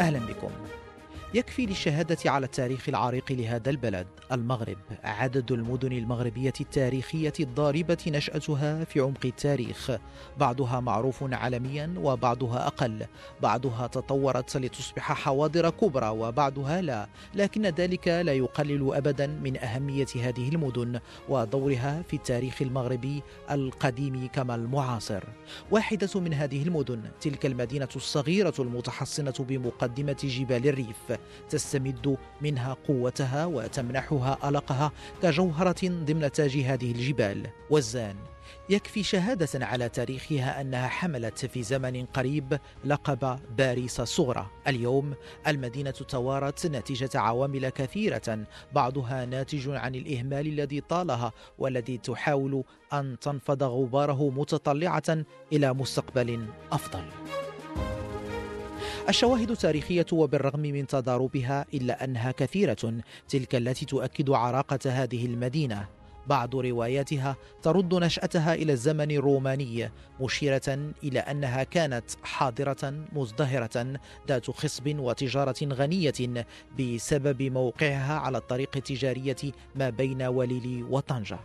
أهلا بكم. يكفي للشهادة على التاريخ العريق لهذا البلد. المغرب عدد المدن المغربية التاريخية الضاربة نشأتها في عمق التاريخ. بعضها معروف عالميا وبعضها أقل. بعضها تطورت لتصبح حواضر كبرى وبعضها لا. لكن ذلك لا يقلل أبدا من أهمية هذه المدن ودورها في التاريخ المغربي القديم كما المعاصر. واحدة من هذه المدن تلك المدينة الصغيرة المتحصنة بمقدمة جبال الريف. تستمد منها قوتها وتمنحها ألقها كجوهرة ضمن تاج هذه الجبال. وزان يكفي شهادة على تاريخها أنها حملت في زمن قريب لقب باريس الصغرى اليوم المدينة توارت نتيجة عوامل كثيرة بعضها ناتج عن الإهمال الذي طالها والذي تحاول أن تنفض غباره متطلعة إلى مستقبل أفضل. الشواهد التاريخية وبالرغم من تضاربها إلا أنها كثيرة تلك التي تؤكد عراقة هذه المدينة. بعض رواياتها ترد نشأتها إلى الزمن الروماني مشيرة إلى أنها كانت حاضرة مزدهرة ذات خصب وتجارة غنية بسبب موقعها على الطريق التجارية ما بين وليلي وطنجة.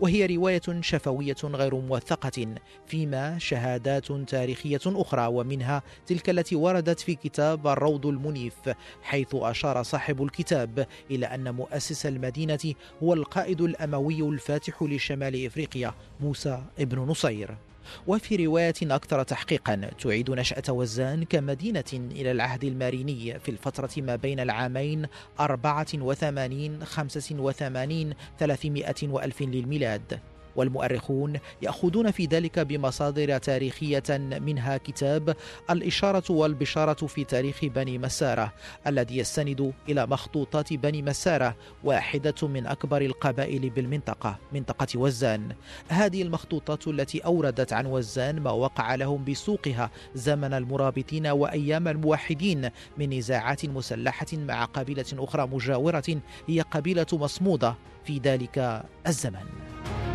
وهي رواية شفوية غير موثقة فيما شهادات تاريخية أخرى ومنها تلك التي وردت في كتاب الروض المنيف حيث أشار صاحب الكتاب إلى أن مؤسس المدينة هو القائد الأموي الفاتح لشمال إفريقيا موسى ابن نصير. وفي رواية أكثر تحقيقا تعيد نشأة وزان كمدينة إلى العهد الماريني في الفترة ما بين العامين 84 85 300 وألف للميلاد. والمؤرخون يأخذون في ذلك بمصادر تاريخية منها كتاب الإشارة والبشارة في تاريخ بني مسارة الذي يستند إلى مخطوطات بني مسارة واحدة من أكبر القبائل بالمنطقة منطقة وزان. هذه المخطوطات التي أوردت عن وزان ما وقع لهم بسوقها زمن المرابطين وأيام الموحدين من نزاعات مسلحة مع قبيلة أخرى مجاورة هي قبيلة مصمودة في ذلك الزمن.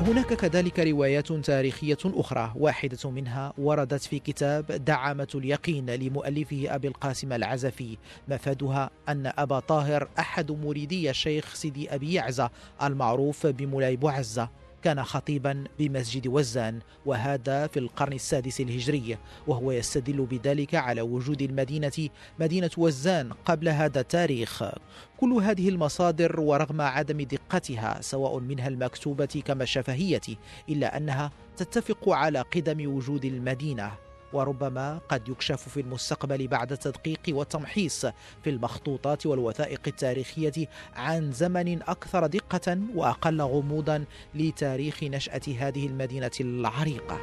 هناك كذلك روايات تاريخية أخرى واحدة منها وردت في كتاب دعامة اليقين لمؤلفه أبي القاسم العزفي. مفادها أن أبا طاهر أحد مريدي الشيخ سيدي أبي يعزة المعروف بمولاي بوعزة. كان خطيبا بمسجد وزان وهذا في القرن السادس الهجري وهو يستدل بذلك على وجود المدينة مدينة وزان قبل هذا التاريخ. كل هذه المصادر ورغم عدم دقتها سواء منها المكتوبة كما الشفهية إلا أنها تتفق على قدم وجود المدينة. وربما قد يكشف في المستقبل بعد التدقيق والتمحيص في المخطوطات والوثائق التاريخية عن زمن أكثر دقة وأقل غموضا لتاريخ نشأة هذه المدينة العريقة.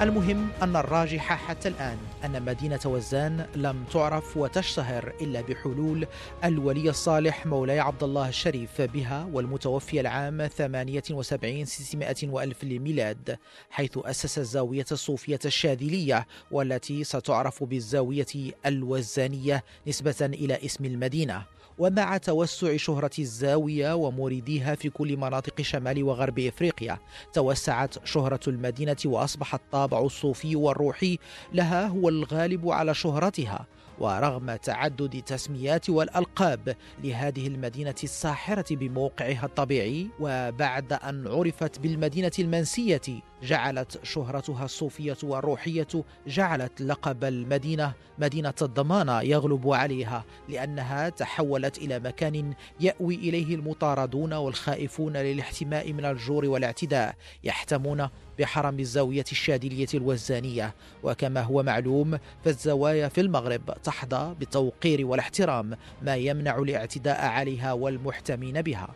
المهم أن الراجح حتى الآن أن مدينة وزان لم تعرف وتشتهر إلا بحلول الولي الصالح مولاي عبد الله الشريف بها والمتوفي العام 78 600 وألف للميلاد حيث أسس الزاوية الصوفية الشاذلية والتي ستعرف بالزاوية الوزانية نسبة إلى اسم المدينة. ومع توسع شهرة الزاوية ومريديها في كل مناطق شمال وغرب إفريقيا توسعت شهرة المدينة وأصبح الطابع الصوفي والروحي لها هو الغالب على شهرتها. ورغم تعدد التسميات والألقاب لهذه المدينة الساحرة بموقعها الطبيعي وبعد أن عرفت بالمدينة المنسية جعلت شهرتها الصوفية والروحية جعلت لقب المدينة مدينة الضمانة يغلب عليها لأنها تحولت إلى مكان يأوي إليه المطاردون والخائفون للاحتماء من الجور والاعتداء يحتمون بحرم الزاوية الشاذلية الوزانية. وكما هو معلوم فالزوايا في المغرب تحظى بالتوقير والاحترام ما يمنع الاعتداء عليها والمحتمين بها.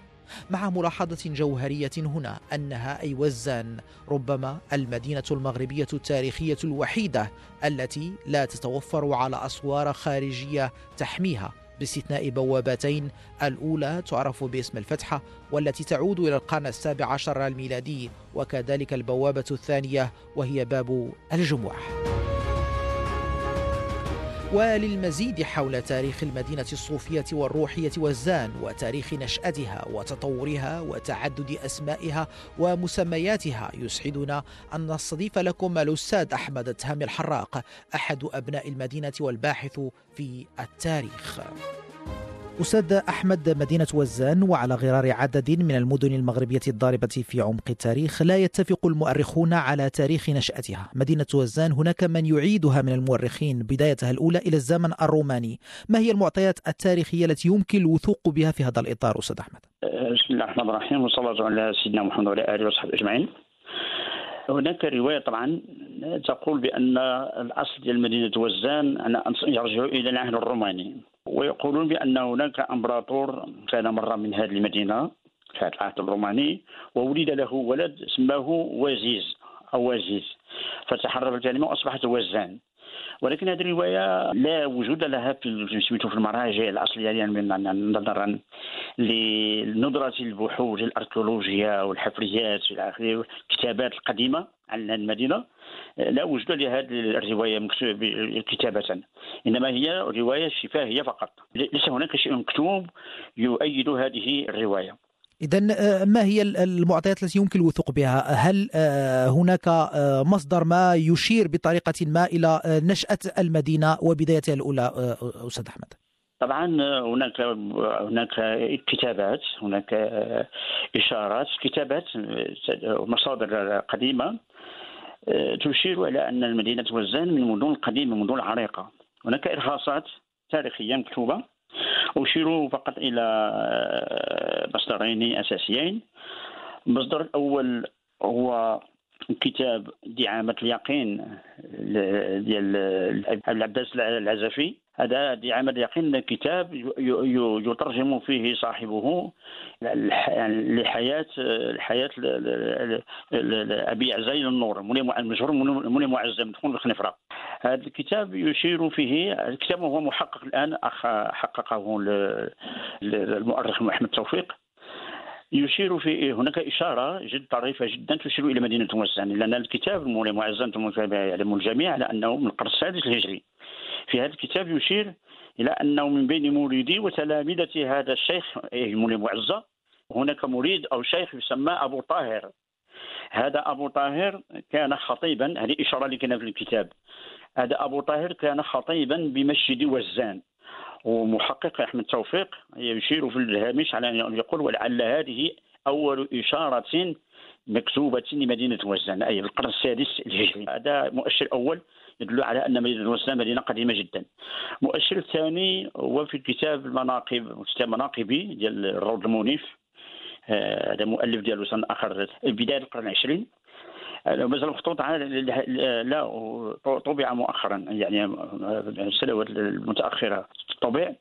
مع ملاحظة جوهرية هنا أنها أي وزان ربما المدينة المغربية التاريخية الوحيدة التي لا تتوفر على أسوار خارجية تحميها. باستثناء بوابتين. الأولى تعرف باسم الفتحة والتي تعود إلى القرن السابع عشر الميلادي وكذلك البوابة الثانية وهي باب الجموح وللمزيد حول تاريخ المدينة الصوفية والروحية والزان وتاريخ نشأتها وتطورها وتعدد أسمائها ومسمياتها يسعدنا أن نستضيف لكم الأستاذ أحمد تهامي الحراق أحد أبناء المدينة والباحث في التاريخ. أستاذ أحمد مدينة وزان وعلى غرار عدد من المدن المغربية الضاربة في عمق التاريخ لا يتفق المؤرخون على تاريخ نشأتها. مدينة وزان هناك من يعيدها من المؤرخين بدايتها الأولى إلى الزمن الروماني. ما هي المعطيات التاريخية التي يمكن الوثوق بها في هذا الإطار أستاذ أحمد؟ بسم الله الرحمن الرحيم وصلى على سيدنا محمد وعلى آله وصحبه أجمعين. هناك رواية طبعا تقول بأن الأصل ديال مدينة وزان يرجع إلى العهد الروماني. ويقولون بأن هناك أمبراطور كان مرة من هذه المدينة في العهد الروماني وولد له ولد سماه وزيز أو وزيز. فتحرر الكلمة وأصبحت وزان. ولكن هذه الرواية لا وجود لها في سميتو في المراجع الأصلية يعني نظرا لندرة البحوث الاركيولوجيه والحفريات إلى آخره الكتابات القديمة. عن المدينة. لا وجود لهذه الرواية كتابة. إنما هي رواية شفاهية فقط. ليس هناك شيء مكتوب يؤيد هذه الرواية. إذا آه، ما هي المعطيات التي يمكن الوثوق بها؟ هل آه، هناك آه، مصدر ما يشير بطريقة ما إلى نشأة المدينة وبدايتها الأولى أستاذ أحمد؟ طبعا هناك هناك كتابات هناك إشارات كتابات مصادر قديمة. تشير إلى أن المدينة وزان من المدن القديمه المدن العريقة. هناك إرهاصات تاريخية مكتوبة. أشير فقط إلى مصدرين أساسيين. المصدر الأول هو كتاب دعامة اليقين ديال العباس العزفي. هذا دعامة اليقين كتاب يترجم فيه صاحبه يعني لحياة الحياة أبي عزيز النور مشهور مني معزم تكون بخنفرة هذا الكتاب يشير فيه الكتاب هو محقق الآن حققه المؤرخ محمد توفيق. يشير في هناك إشارة جد طريفة جدا تشير إلى مدينة وزان لأن الكتاب المولى معزز يعلم الجميع على أنه من القرن السادس الهجري. في هذا الكتاب يشير إلى أنه من بين مريدي وتلامذة هذا الشيخ المولى معزة. هناك مريد أو شيخ يسمى أبو طاهر. هذا أبو طاهر كان خطيبا هذه إشارة اللي كان في الكتاب. هذا أبو طاهر كان خطيبا بمسجد وزان. ومحقق أحمد توفيق يشير في الهامش على أن يقول ولعل هذه أول إشارة مكتوبة لمدينة وزان أي القرن السادس الهجري. هذا مؤشر أول يدل على أن مدينة وزان مدينة قديمة جدا. المؤشر الثاني هو في الكتاب المناقب كتاب مناقبي ديال الروض المنيف آه، هذا مؤلف ديالو سنة آخر بداية القرن العشرين. مازال مخطوط لا طبع مؤخرا. يعني السنوات المتأخرة طبع.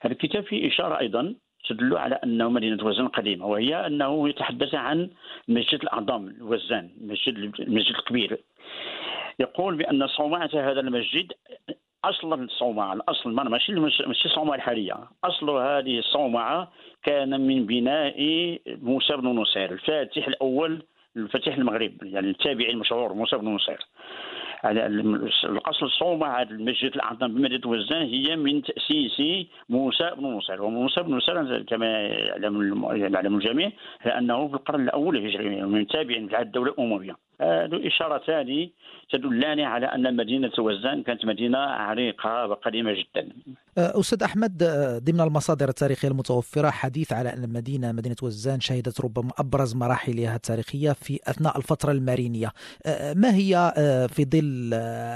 هذا الكتاب فيه إشارة أيضا تدل على أنه مدينة وزان قديمة وهي أنه يتحدث عن مسجد الأعظم وزان المسجد المسجد الكبير يقول بأن صومعة هذا المسجد أصل الصومعة الأصل ماشي ماشي الصومعة الحالية. أصل هذه الصومعة كان من بناء موسى بن نصير الفاتح الأول الفتح المغرب يعني التابعي المشهور موسى بن نصير. الاصل الصومعه هذا المسجد الأعظم بمدينه وزان هي من تأسيس موسى بن نصير. وموسى بن نصير كما يعلم يعلم الجميع لأنه في القرن الأول الهجري من تابع في الدولة هذه اشارتان تدلان على أن مدينه وزان كانت مدينة عريقة وقديمة جدا. أه، أستاذ أحمد أه، ضمن المصادر التاريخية المتوفرة حديث على أن المدينة مدينة وزان شهدت ربما أبرز مراحلها التاريخية في أثناء الفترة المارينية. أه، ما هي في ظل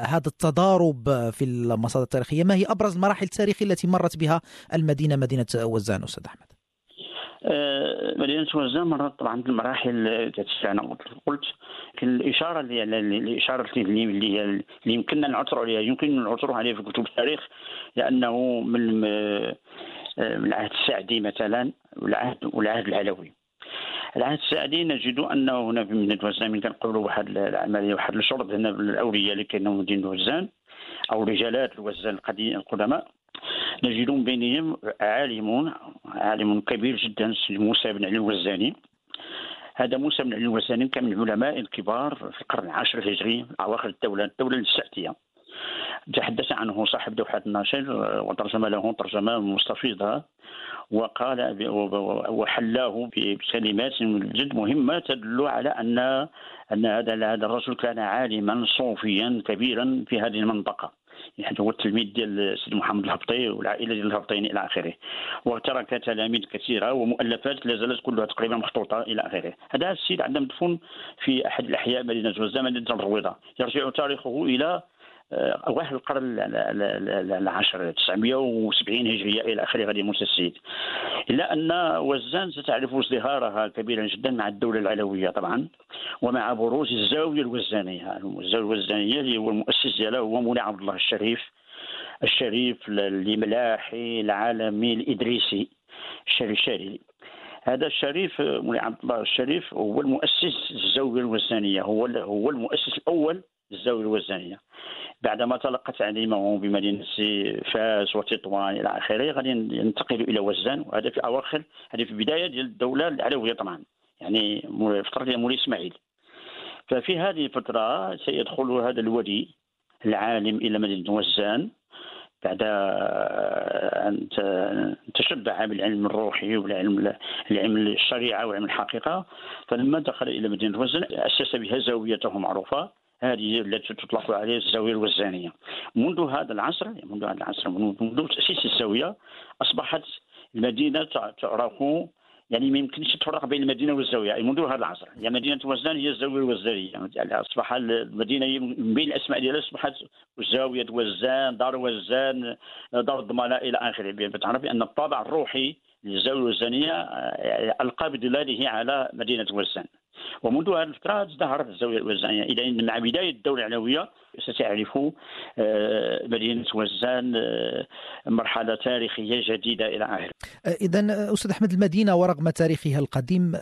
هذا التضارب في المصادر التاريخية ما هي أبرز المراحل التاريخيه التي مرت بها المدينة مدينة وزان أستاذ أحمد؟ آه، مدينة وزان مرت طبعا بالمراحل أنا قلت الإشارة اللي الإشارة اللي اللي, اللي يمكننا نعثر عليها يمكن نعثر عليها في كتب التاريخ لأنه من العهد السعدي مثلا والعهد والعهد العلوي. العهد السعدي نجد أنه هنا في مدينة وزان كنقولوا واحد العملية واحد الشرط هنا الاوليه اللي في مدينة وزان أو رجالات الوزان القدماء. نجد من بينهم عالم عالم كبير جدا موسى بن علي الوزاني. هذا موسى بن علي الوزاني كان من العلماء الكبار في القرن العاشر الهجري أواخر الدولة الدولة السعديه تحدث عنه صاحب دوحة الناشر وترجم له ترجمة مستفيضة وقال وحلاه بكلمات جد مهمة تدل على أن أن هذا هذا الرجل كان عالما صوفيا كبيرا في هذه المنطقة. يعني هو التلميذ ديال سيدي محمد الهبطي والعائلة ديال الهبطيين إلى آخره. وترك تلاميذ كثيرة ومؤلفات لا زالت كلها تقريبا مخطوطة إلى آخره. هذا السيد عندنا مدفون في أحد الأحياء مدينة وزه مدينة الرويضة. يرجع تاريخه إلى اواخر القرن العاشر 970 هجرية إلى آخره غادي موسى السيد. إلا أن وزان ستعرف ازدهارها كبيرا جدا مع الدولة العلوية طبعا ومع بروز الزاوية الوزانية. الزاوية الوزانية اللي هو المؤسس ديالها هو مولاي عبد الله الشريف الشريف الملاحي العالمي الإدريسي الشريف الشريف هذا الشريف مولاي عبد الله الشريف هو المؤسس الزاوية الوزانية هو هو المؤسس الأول للزاويه الوزانيه بعدما تلقى تعليمه بمدينة فاس وتطوان إلى آخره غادي ينتقل إلى وزان وهذا في أواخر هذه في بداية ديال الدولة العلويه طبعا يعني فتره ديال مولاي إسماعيل. ففي هذه الفترة سيدخل هذا الولي العالم إلى مدينة وزان بعد أن تشبع بالعلم الروحي والعلم العلم الشريعة وعلم الحقيقة فلما دخل إلى مدينة وزن أسس بها زاويته معروفة. هذه التي تطلق عليها الزاوية الوزانيه منذ هذا العصر منذ هذا العصر منذ تأسيس الزاوية أصبحت المدينة تعرف يعني ما يمكنش تفرق بين المدينة والزاوية يعني منذ هذا العصر. يعني مدينة وزان هي الزاوية الوزانيه يعني أصبح المدينة من بين الأسماء ديالها أصبحت زاوية وزان دار وزان دار الضماناء إلى آخره. تعرف بأن الطابع الروحي للزاوية الوزانيه آه، ألقى بظلاله على مدينة وزان. ومنذ هذه الفترة ازدهرت الزاوية الوزانية أن مع بداية الدولة العلوية ستعرف آه، مدينة وزان آه، مرحلة تاريخية جديدة إلى آخره. آه، إذا أستاذ أحمد المدينة ورغم تاريخها القديم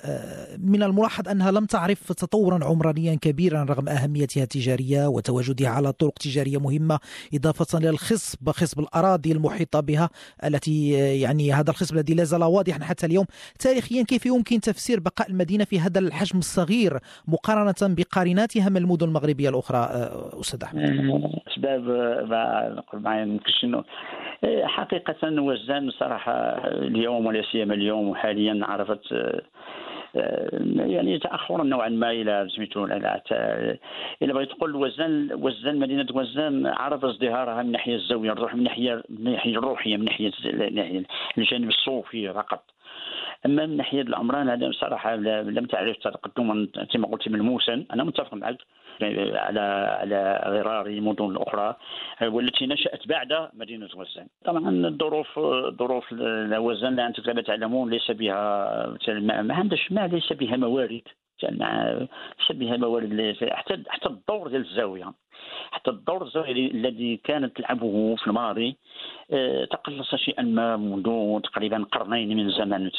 من الملاحظ أنها لم تعرف تطورا عمرانيا كبيرا رغم أهميتها التجارية وتواجدها على طرق تجارية مهمة إضافة للخصب خصب الأراضي المحيطة بها التي يعني هذا الخصب الذي لا زال واضحا حتى اليوم. تاريخيا كيف يمكن تفسير بقاء المدينة في هذا الحجم الصغير مقارنة بقارناتها من المدن المغربية الأخرى أستاذ أحمد. أسباب نقول معي يمكنش انه حقيقة وزان صراحة اليوم ولا سيما اليوم وحاليا عرفت يعني تاخرا نوعا ما إلى سميتو إلى بغيت تقول وزان وزان مدينة وزان عرف ازدهارها من ناحية الزاوية الروح من ناحية من ناحية الروحية من ناحية الجانب الصوفي فقط. أما من ناحية العمران هذا بصراحة لم تعرف تقدما كما قلت ملموسا أنا متفق معك على على غرار المدن الأخرى والتي نشأت بعد مدينة وزان. طبعا الظروف ظروف وزان أنتم كما تعلمون ليس بها ما عندش ما ليس بها موارد ليس بها موارد حتى حتى الدور ديال الزاوية. حتى الدور الزاوية الذي كانت تلعبه في الماضي آه، تقلص شيئا ما منذ تقريبا قرنين من زمن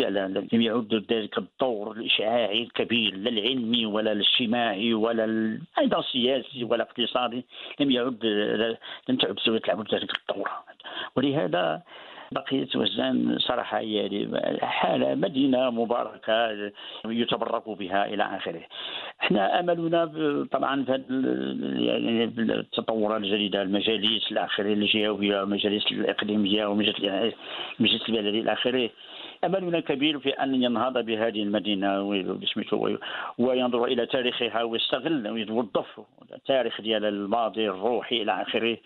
لم يعد ذلك الدور الإشعاعي الكبير لا العلمي ولا الاجتماعي ولا أيضا السياسي ولا الاقتصادي. لم يعد لم تعد الزاوية تلعب ذلك الدور. ولهذا بقية وزان صراحة هي حالة مدينة مباركة يتبرك بها إلى آخره. إحنا أملنا طبعا في يعني التطورات الجديدة المجالس إلى آخره الجهوية والمجالس الإقليمية والمجلس البلدي إلى آخره أملنا كبير في أن ينهض بهذه المدينة وينظر إلى تاريخها ويستغل ويوظف التاريخ ديال الماضي الروحي إلى آخره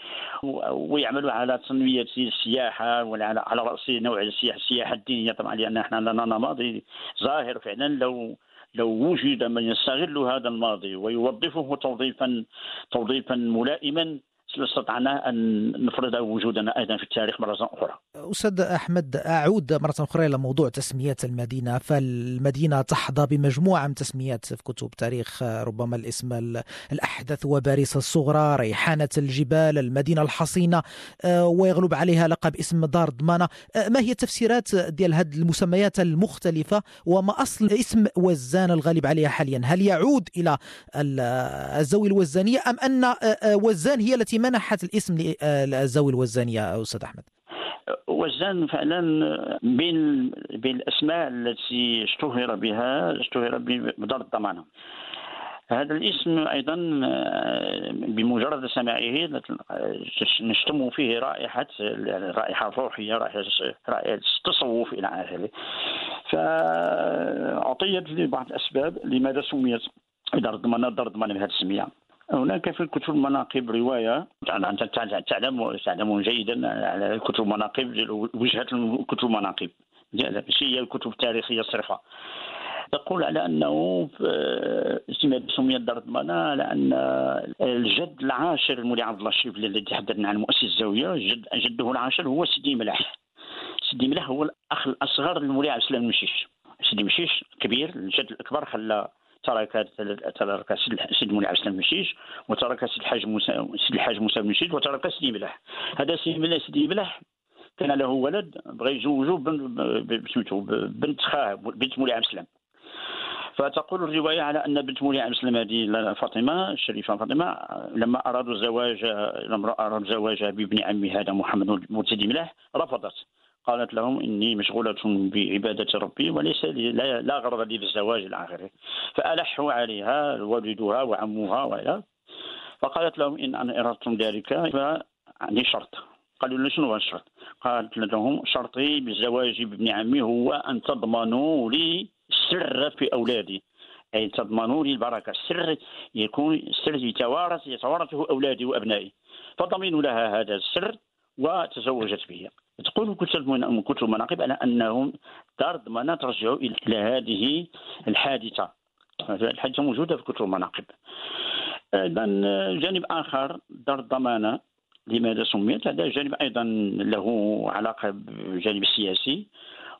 ويعمل على تنمية السياحة وعلى على رأس نوع السياحه السياحة الدينية. طبعا لأن إحنا لنا ماضي ظاهر فعلا لو لو وجد من يستغل هذا الماضي ويوظفه توظيفا توظيفا ملائما استطعنا أن نفرض وجودنا أيضا في التاريخ مرة أخرى. أستاذ أحمد أعود مرة أخرى إلى موضوع تسميات المدينة، فالمدينة تحظى بمجموعة من تسميات في كتب تاريخ ربما الاسم الأحدث وباريس الصغرى، ريحانة الجبال، المدينة الحصينة آه، ويغلب عليها لقب اسم دار ضمانه، آه، ما هي التفسيرات ديال هذه المسميات المختلفة وما أصل اسم وزان الغالب عليها حاليا؟ هل يعود إلى الزاوية الوزانية أم أن آه، وزان هي التي منحت الاسم للزاوية الوزانية أستاذ أحمد؟ وزان فعلا بين بين الأسماء التي اشتهر بها اشتهر بدار الضمانه هذا الاسم أيضا بمجرد سماعه نشتم فيه رائحة رائحة روحية رائحة رائحة التصوف إلى آخره. فأعطيت لبعض الأسباب لماذا سميت دار الضمانه دار الضمانه بهذه السمية. هناك في كتب المناقب رواية. أنت تعلم تعلم جيدا على كتب المناقب وجهة كتب المناقب. هي الكتب التاريخية الصرفه تقول على أنه سميت دار الضمانه على أن الجد العاشر المولي عبد الله الشيبلي الذي تحدثنا عن مؤسس الزاوية جد جده العاشر هو سيدي ملاح. سيدي ملاح هو الأخ الأصغر للمولي عبد السلام المشيش. سيدي مشيش كبير الجد الأكبر خلى ترك ترك سيد مولى عبد السلام مشيش وترك سيد الحاج موسى سيد الحاج موسى مشيش وترك سيدي ملاح هذا سيدي ملاح سيدي ملاح كان له ولد بغى يزوجو بسميتو بنت خاه بنت مولى عبد السلام فتقول الرواية على أن بنت مولى عبد السلام هذه فاطمة الشريفة فاطمة لما أرادوا الزواج لما أرادوا الزواج بابن عمي هذا محمد مرتدي ملاح رفضت. قالت لهم إني مشغولة بعبادة ربي وليس لي لا, غرض لي بالزواج إلى آخره فألحوا عليها والدها وعمها وإلى. فقالت لهم إن أنا أردتم ذلك فعندي شرط. قالوا لي شنو الشرط؟ قالت لهم شرطي بالزواج بابن عمي هو أن تضمنوا لي السر في أولادي. أي تضمنوا لي البركة. السر يكون السر يتوارث يتوارثه أولادي وأبنائي. فضمنوا لها هذا السر وتزوجت به. تقول كتب من كتب المناقب على أنهم دار الضمانه ترجع إلى هذه الحادثة. الحادثة موجودة في كتب المناقب. أيضا جانب آخر دار الضمانة لماذا سميت؟ هذا جانب أيضا له علاقة بالجانب السياسي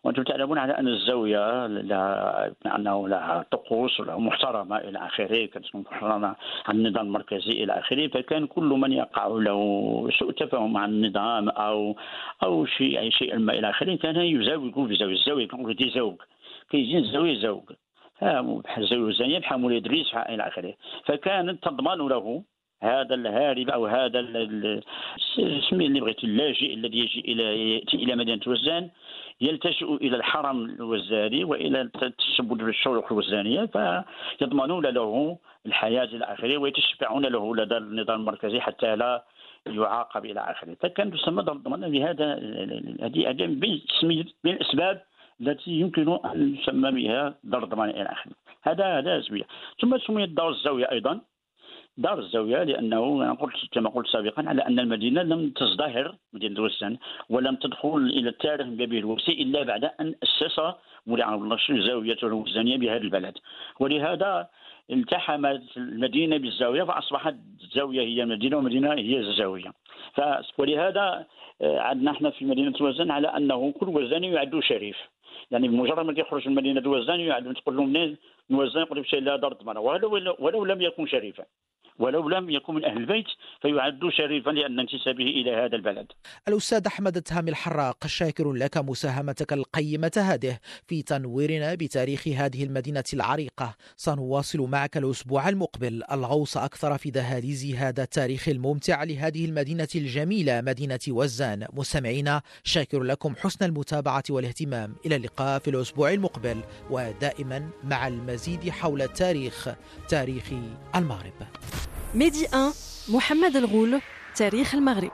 وأنتم تعلمون على أن الزاوية لها أنه لها طقوس ولها محترمة إلى آخره كانت محترمة عن النظام المركزي إلى آخره فكان كل من يقع له سوء تفاهم مع النظام أو أو شيء أي شيء ما إلى آخره كان يزاوج بزاوية الزاوية كنقول دي زوج كيجي الزاوية زوج بحال الزاوية الزانيه بحال مولاي إدريس إلى آخره. فكانت تضمن له هذا الهارب أو هذا اسمي اللي بغيت اللاجئ الذي يجي إلى يأتي إلى مدينة وزان يلتجئ إلى الحرم الوزاري وإلى تشبد بالشروق الوزانية فيضمنون له الحياة إلى اخره ويتشفعون له لدى النظام المركزي حتى لا يعاقب إلى آخره. فكان تسمى الضمان بهذا هذه هذه من الأسباب التي يمكن أن يسمى بها دار الضمان إلى آخره. هذا هذا اسميه ثم سميت دار الزاوية أيضا. دار الزاوية لأنه أنا قلت كما قلت سابقا على أن المدينة لم تزدهر مدينة دوسان ولم تدخل إلى التاريخ من باب الوسي إلا بعد أن أسس مولاي عبد الله الزاويه الوزانيه بهذا البلد. ولهذا التحمت المدينة بالزاوية فأصبحت الزاويه هي المدينة والمدينه هي الزاويه ولهذا آه، عندنا إحنا في مدينة وزن على أنه كل وزاني يعد شريف. يعني بمجرد ما يخرج من مدينة وزان يعد تقول له منين؟ من وزان يقول لك لا دار ولو, ولو لم يكن شريفا. ولو لم يكن من أهل البيت فيعد شريفا لأن انتسابه إلى هذا البلد. الأستاذ أحمد التهامي الحراق شاكر لك مساهمتك القيمة هذه في تنويرنا بتاريخ هذه المدينة العريقة. سنواصل معك الأسبوع المقبل. الغوص أكثر في دهاليز هذا التاريخ الممتع لهذه المدينة الجميلة مدينة وزان. مستمعينا شاكر لكم حسن المتابعة والاهتمام. إلى اللقاء في الأسبوع المقبل ودائما مع المزيد حول التاريخ. تاريخ المغرب. ميدي 1 محمد الغول تاريخ المغرب.